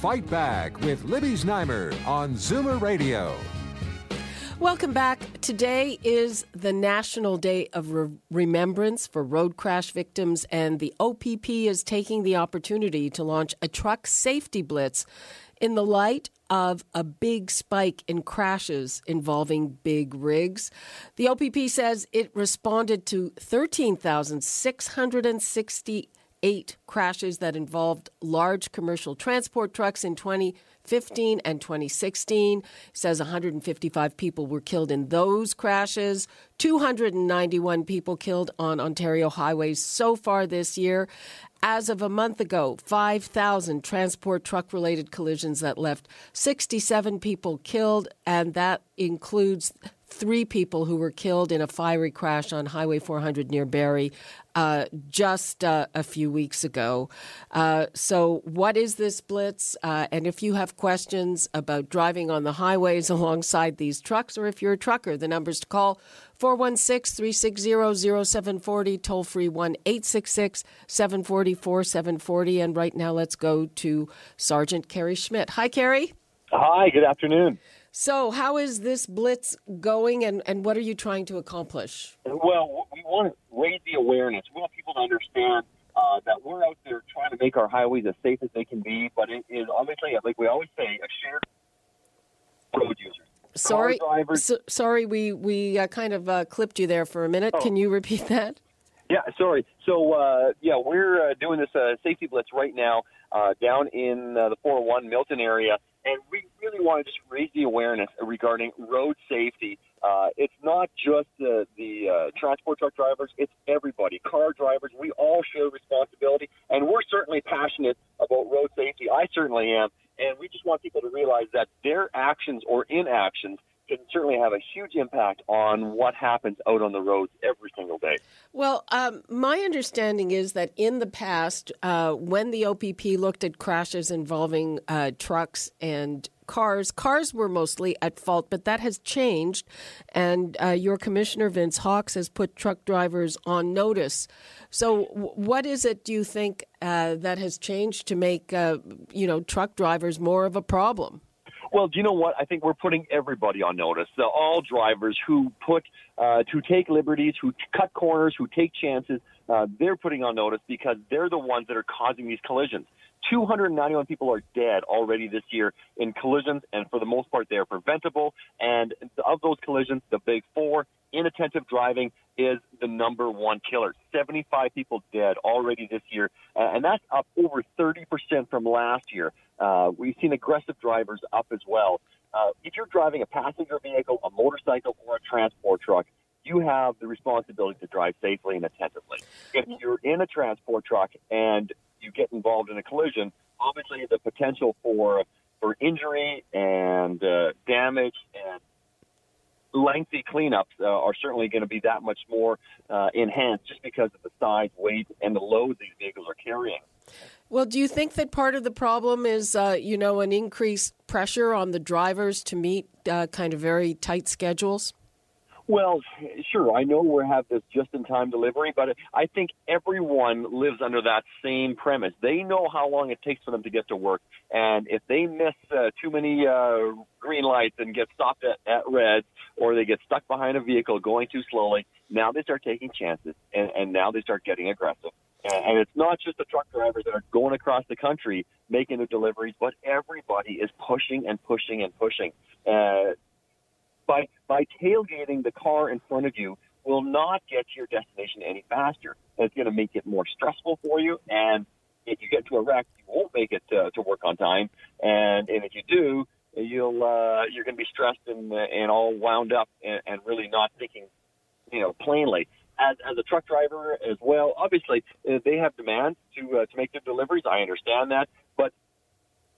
Fight Back with Libby Znaimer on Zoomer Radio. Welcome back. Today is the National Day of Re- Remembrance for road crash victims, and the OPP is taking the opportunity to launch a truck safety blitz in the light of a big spike in crashes involving big rigs. The OPP says it responded to 13,660 eight crashes that involved large commercial transport trucks in 2015 and 2016. It says 155 people were killed in those crashes, 291 people killed on Ontario highways so far this year. As of a month ago, 5,000 transport truck related collisions that left 67 people killed, and that includes three people who were killed in a fiery crash on Highway 400 near Barrie uh, just uh, a few weeks ago. Uh, so, what is this blitz? Uh, and if you have questions about driving on the highways alongside these trucks, or if you're a trucker, the numbers to call 416 360 0740, toll free 1 866 744 740. And right now, let's go to Sergeant Kerry Schmidt. Hi, Kerry. Hi, good afternoon. So, how is this blitz going, and, and what are you trying to accomplish? Well, we want to raise the awareness. We want people to understand uh, that we're out there trying to make our highways as safe as they can be, but it is obviously, like we always say, a shared road user. Sorry, so, sorry, we we uh, kind of uh, clipped you there for a minute. Oh. Can you repeat that? Yeah, sorry. So, uh, yeah, we're uh, doing this uh, safety blitz right now down in the 401 Milton area and we really want to just raise the awareness regarding road safety. Uh, it's not just the, the uh, transport truck drivers, it's everybody. Car drivers, we all share responsibility, and we're certainly passionate about road safety. I certainly am. And we just want people to realize that their actions or inactions can certainly have a huge impact on what happens out on the roads every single day. Well, um, my understanding is that in the past, uh, when the OPP looked at crashes involving uh, trucks and cars, cars were mostly at fault, but that has changed. And uh, your commissioner, Vince Hawkes, has put truck drivers on notice. So, w- what is it do you think uh, that has changed to make uh, you know truck drivers more of a problem? Well, do you know what? I think we're putting everybody on notice. The, all drivers who put uh, to take liberties, who cut corners, who take chances, uh, they're putting on notice because they're the ones that are causing these collisions. 291 people are dead already this year in collisions, and for the most part, they are preventable. And of those collisions, the big four, inattentive driving is the number one killer. 75 people dead already this year, uh, and that's up over 30% from last year. Uh, we've seen aggressive drivers up as well. Uh, if you're driving a passenger vehicle, a motorcycle, or a transport truck, you have the responsibility to drive safely and attentively. If you're in a transport truck and you get involved in a collision, obviously the potential for for injury and uh, damage and lengthy cleanups uh, are certainly going to be that much more uh, enhanced just because of the size, weight, and the load these vehicles are carrying. Well, do you think that part of the problem is, uh, you know, an increased pressure on the drivers to meet uh, kind of very tight schedules? Well, sure. I know we have this just-in-time delivery, but I think everyone lives under that same premise. They know how long it takes for them to get to work, and if they miss uh, too many uh, green lights and get stopped at, at red, or they get stuck behind a vehicle going too slowly, now they start taking chances, and, and now they start getting aggressive. And, and it's not just the truck drivers that are going across the country making their deliveries, but everybody is pushing and pushing and pushing. Uh, by by tailgating the car in front of you will not get to your destination any faster. It's going to make it more stressful for you, and if you get to a wreck, you won't make it to, to work on time. And and if you do, you'll uh, you're going to be stressed and and all wound up and, and really not thinking, you know, plainly. As, as a truck driver as well, obviously uh, they have demands to uh, to make their deliveries. I understand that, but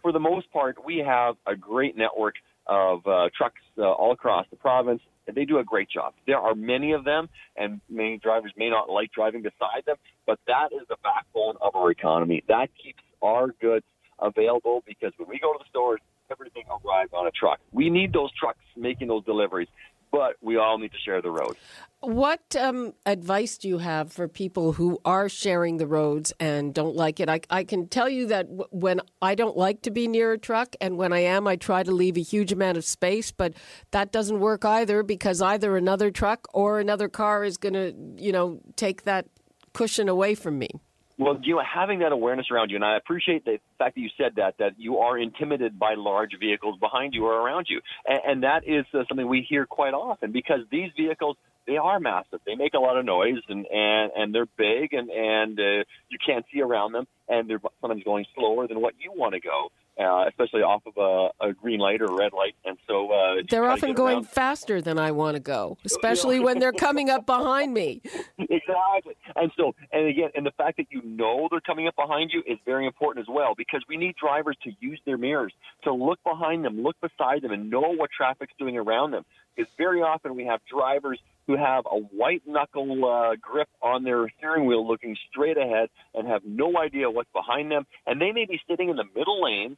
for the most part, we have a great network of uh, trucks uh, all across the province. And they do a great job. There are many of them, and many drivers may not like driving beside them, but that is the backbone of our economy. That keeps our goods available because when we go to the stores, everything arrives on a truck. We need those trucks making those deliveries but we all need to share the road. What um, advice do you have for people who are sharing the roads and don't like it? I, I can tell you that when I don't like to be near a truck, and when I am, I try to leave a huge amount of space, but that doesn't work either because either another truck or another car is going to, you know, take that cushion away from me. Well, you know, having that awareness around you, and I appreciate the fact that you said that, that you are intimidated by large vehicles behind you or around you. And, and that is uh, something we hear quite often because these vehicles, they are massive. They make a lot of noise and, and, and they're big and, and uh, you can't see around them and they're sometimes going slower than what you want to go uh, especially off of a, a, green light or a red light. And so uh, they're often going around. faster than I want to go, especially when they're coming up behind me. Exactly. And so, and again, and the fact that you know they're coming up behind you is very important as well because we need drivers to use their mirrors to look behind them, look beside them, and know what traffic's doing around them. Because very often we have drivers who have a white knuckle uh, grip on their steering wheel looking straight ahead and have no idea what's behind them. And they may be sitting in the middle lane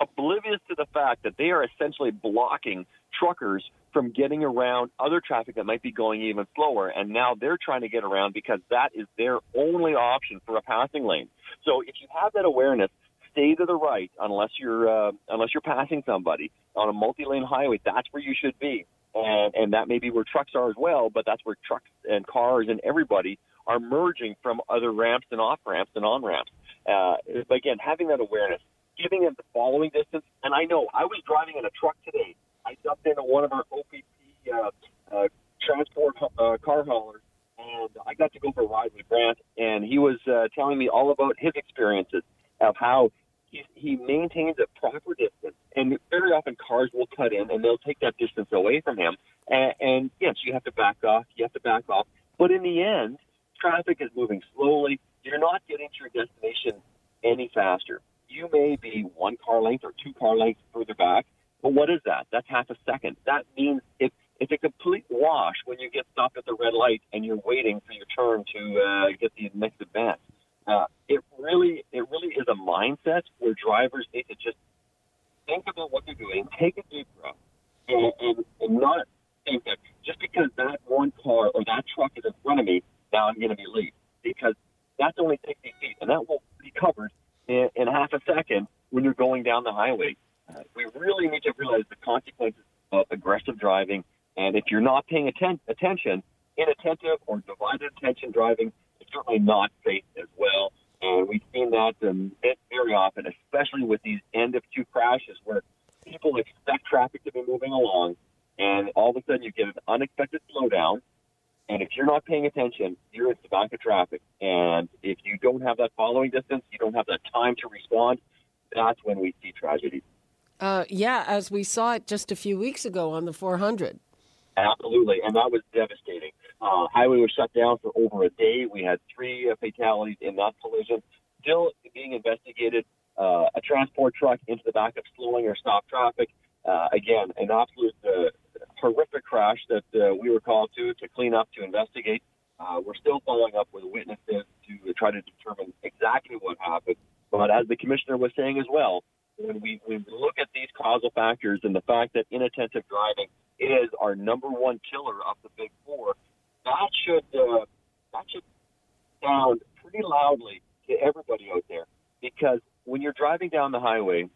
oblivious to the fact that they are essentially blocking truckers from getting around other traffic that might be going even slower. And now they're trying to get around because that is their only option for a passing lane. So if you have that awareness, stay to the right unless you're uh, unless you're passing somebody on a multi-lane highway. That's where you should be, and and that may be where trucks are as well. But that's where trucks and cars and everybody are merging from other ramps and off ramps and on ramps. Uh, again, having that awareness giving it the following distance. And I know I was driving in a truck today. I jumped into one of our OPP uh, uh, transport uh, car haulers, and I got to go for a ride with Grant. And he was uh, telling me all about his experiences of how he, he maintains a proper distance. And very often cars will cut in and they'll take that distance away from him. And, and yes, you have to back off. You have to back off. But in the end, traffic is moving slowly. You're not getting to your destination any faster you may be one car length or two car lengths further back. But what is that? That's half a second. That means it's it's a complete wash when you get stopped at the red light and you're waiting for your turn to uh, get the next advance. Uh, it really it really is a mindset where drivers need to just think about what they're doing, take a deep breath, and, and, and not think that just because that one car or that truck is in front of me, now I'm going to be late because that's only 60 feet, and that will be covered in, in half a second when you're going down the highway. Uh, we really need to realize the consequences of aggressive driving. And if you're not paying atten- attention, inattentive or divided attention driving is certainly not safe as well. And we've seen that um, very often, especially with these end of queue crashes where people expect traffic to be moving along, and all of a sudden you get an unexpected slowdown, and if you're not paying attention, you're in the back of traffic. And if you don't have that following distance, you don't have that time to respond, that's when we see tragedy. Uh, yeah, as we saw it just a few weeks ago on the 400. Absolutely, and that was devastating. Uh, highway was shut down for over a day. We had three uh, fatalities in that collision. Still being investigated. Uh, a transport truck into the back of slowing or stop traffic. Uh, again, an absolute uh, horrific crash that uh, we were called to to clean up to investigate. Uh, we're still following up with witnesses to try to determine exactly what happened. But as the commissioner was saying as well, when we, when we look at these causal factors and the fact that inattentive driving is our number one killer of the big four, that should uh, that should sound pretty loudly to everybody out there. Because when you're driving down the highway,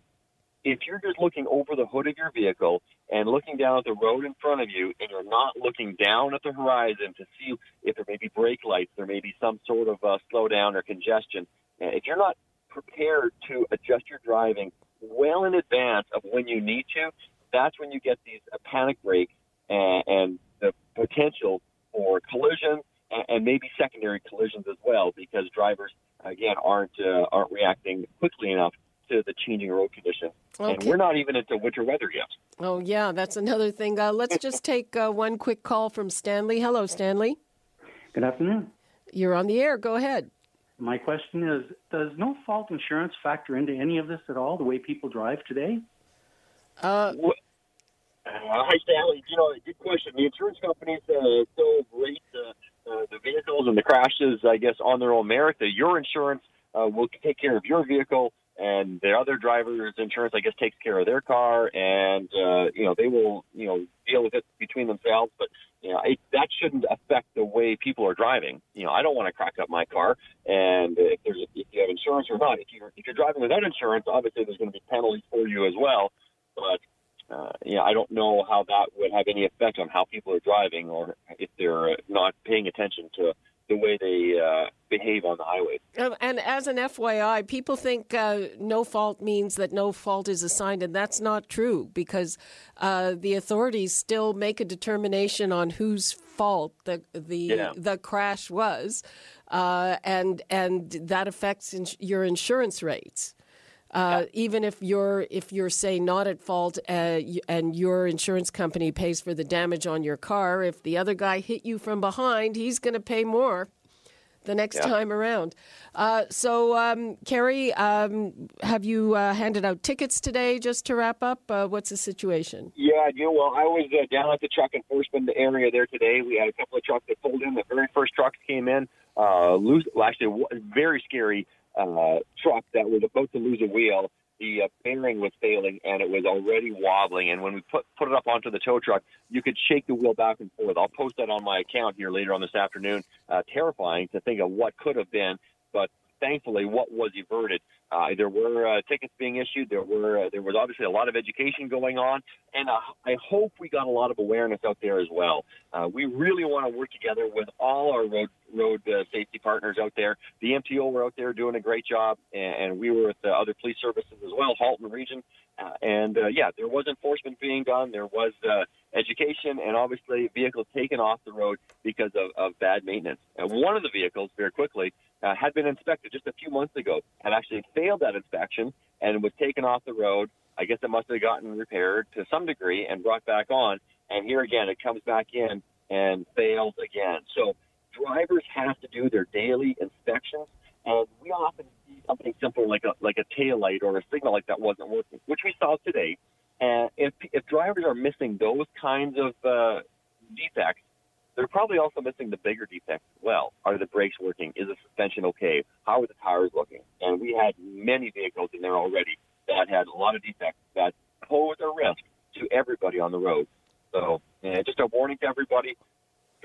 if you're just looking over the hood of your vehicle and looking down at the road in front of you and you're not looking down at the horizon to see if there may be brake lights, there may be some sort of uh, slowdown or congestion, if you're not prepared to adjust your driving well in advance of when you need to, that's when you get these uh, panic brakes and, and the potential for collision and, and maybe secondary collisions as well because drivers again aren't uh, aren't reacting quickly enough to the changing road conditions. Okay. And we're not even into winter weather yet. Oh, yeah, that's another thing. Uh, let's just take uh, one quick call from Stanley. Hello, Stanley. Good afternoon. You're on the air. Go ahead. My question is Does no fault insurance factor into any of this at all, the way people drive today? Uh, hi, Stanley. You know, good question. The insurance companies uh, still rate uh, uh, the vehicles and the crashes, I guess, on their own merit. The, your insurance uh, will take care of your vehicle, and the other driver's insurance, I guess, takes care of their car, and uh, you know they will, you know, deal with it between themselves. But you know, it, that shouldn't affect the way people are driving. You know, I don't want to crack up my car, and if there's if you have insurance or not, if you're if you're driving without insurance, obviously there's going to be penalties for you as well. But uh, you know, I don't know how that would have any effect on how people are driving, or if they're not paying attention to the way they uh, behave on the highway. Um, and as an FYI, people think uh, no fault means that no fault is assigned, and that's not true because uh, the authorities still make a determination on whose fault the the yeah. the crash was, uh, and and that affects ins- your insurance rates. Uh, even if you're if you're say not at fault uh, and your insurance company pays for the damage on your car, if the other guy hit you from behind, he's going to pay more the next yeah. time around. Uh, so, um, Kerry, um, have you uh, handed out tickets today? Just to wrap up, uh, what's the situation? Yeah, I do. Well, I was uh, down at the truck enforcement area there today. We had a couple of trucks that pulled in. The very first trucks came in. Uh, loose, well, actually, very scary uh, truck that was about to lose a wheel. The uh, bearing was failing and it was already wobbling. And when we put put it up onto the tow truck, you could shake the wheel back and forth. I'll post that on my account here later on this afternoon. Uh, terrifying to think of what could have been, but thankfully, what was averted. Uh, there were uh, tickets being issued. There were uh, there was obviously a lot of education going on, and uh, I hope we got a lot of awareness out there as well. Uh, we really want to work together with all our road road uh, safety partners out there. The MTO were out there doing a great job, and, and we were with the other police services as well, Halton Region. Uh, and uh, yeah, there was enforcement being done. There was uh, education, and obviously vehicles taken off the road because of, of bad maintenance. And one of the vehicles, very quickly, uh, had been inspected just a few months ago, had actually failed that inspection, and was taken off the road. I guess it must have gotten repaired to some degree and brought back on. And here again, it comes back in and fails again. So drivers have to do their daily inspections, and we often see something simple like a like a tail light or a signal like that wasn't working, which we saw today. And if if drivers are missing those kinds of uh, defects, they're probably also missing the bigger defects as well. Are the brakes working? Is the suspension okay? How are the tires looking? And we had many vehicles in there already that had a lot of defects that pose a risk to everybody on the road. So, uh, just a warning to everybody: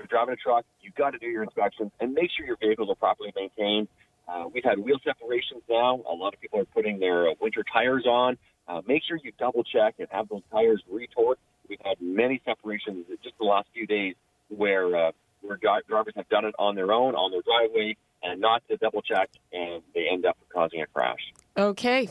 you're driving a truck, you've got to do your inspections and make sure your vehicles are properly maintained. Uh, we've had wheel separations now. A lot of people are putting their uh, winter tires on. Uh, make sure you double check and have those tires retorqued. We've had many separations just the last few days where uh, where drivers have done it on their own on their driveway and not to double check, and they end up causing a crash. Okay,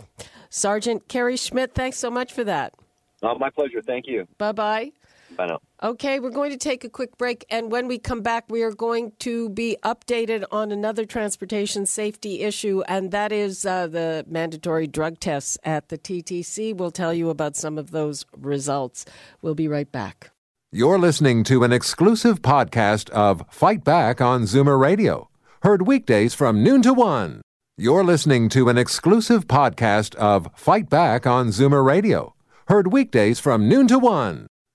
Sergeant Kerry Schmidt, thanks so much for that. Uh, my pleasure. Thank you. Bye bye. Bye now. Okay, we're going to take a quick break, and when we come back, we are going to be updated on another transportation safety issue, and that is uh, the mandatory drug tests at the TTC. We'll tell you about some of those results. We'll be right back. You're listening to an exclusive podcast of Fight Back on Zoomer Radio, heard weekdays from noon to one. You're listening to an exclusive podcast of Fight Back on Zoomer Radio, heard weekdays from noon to one.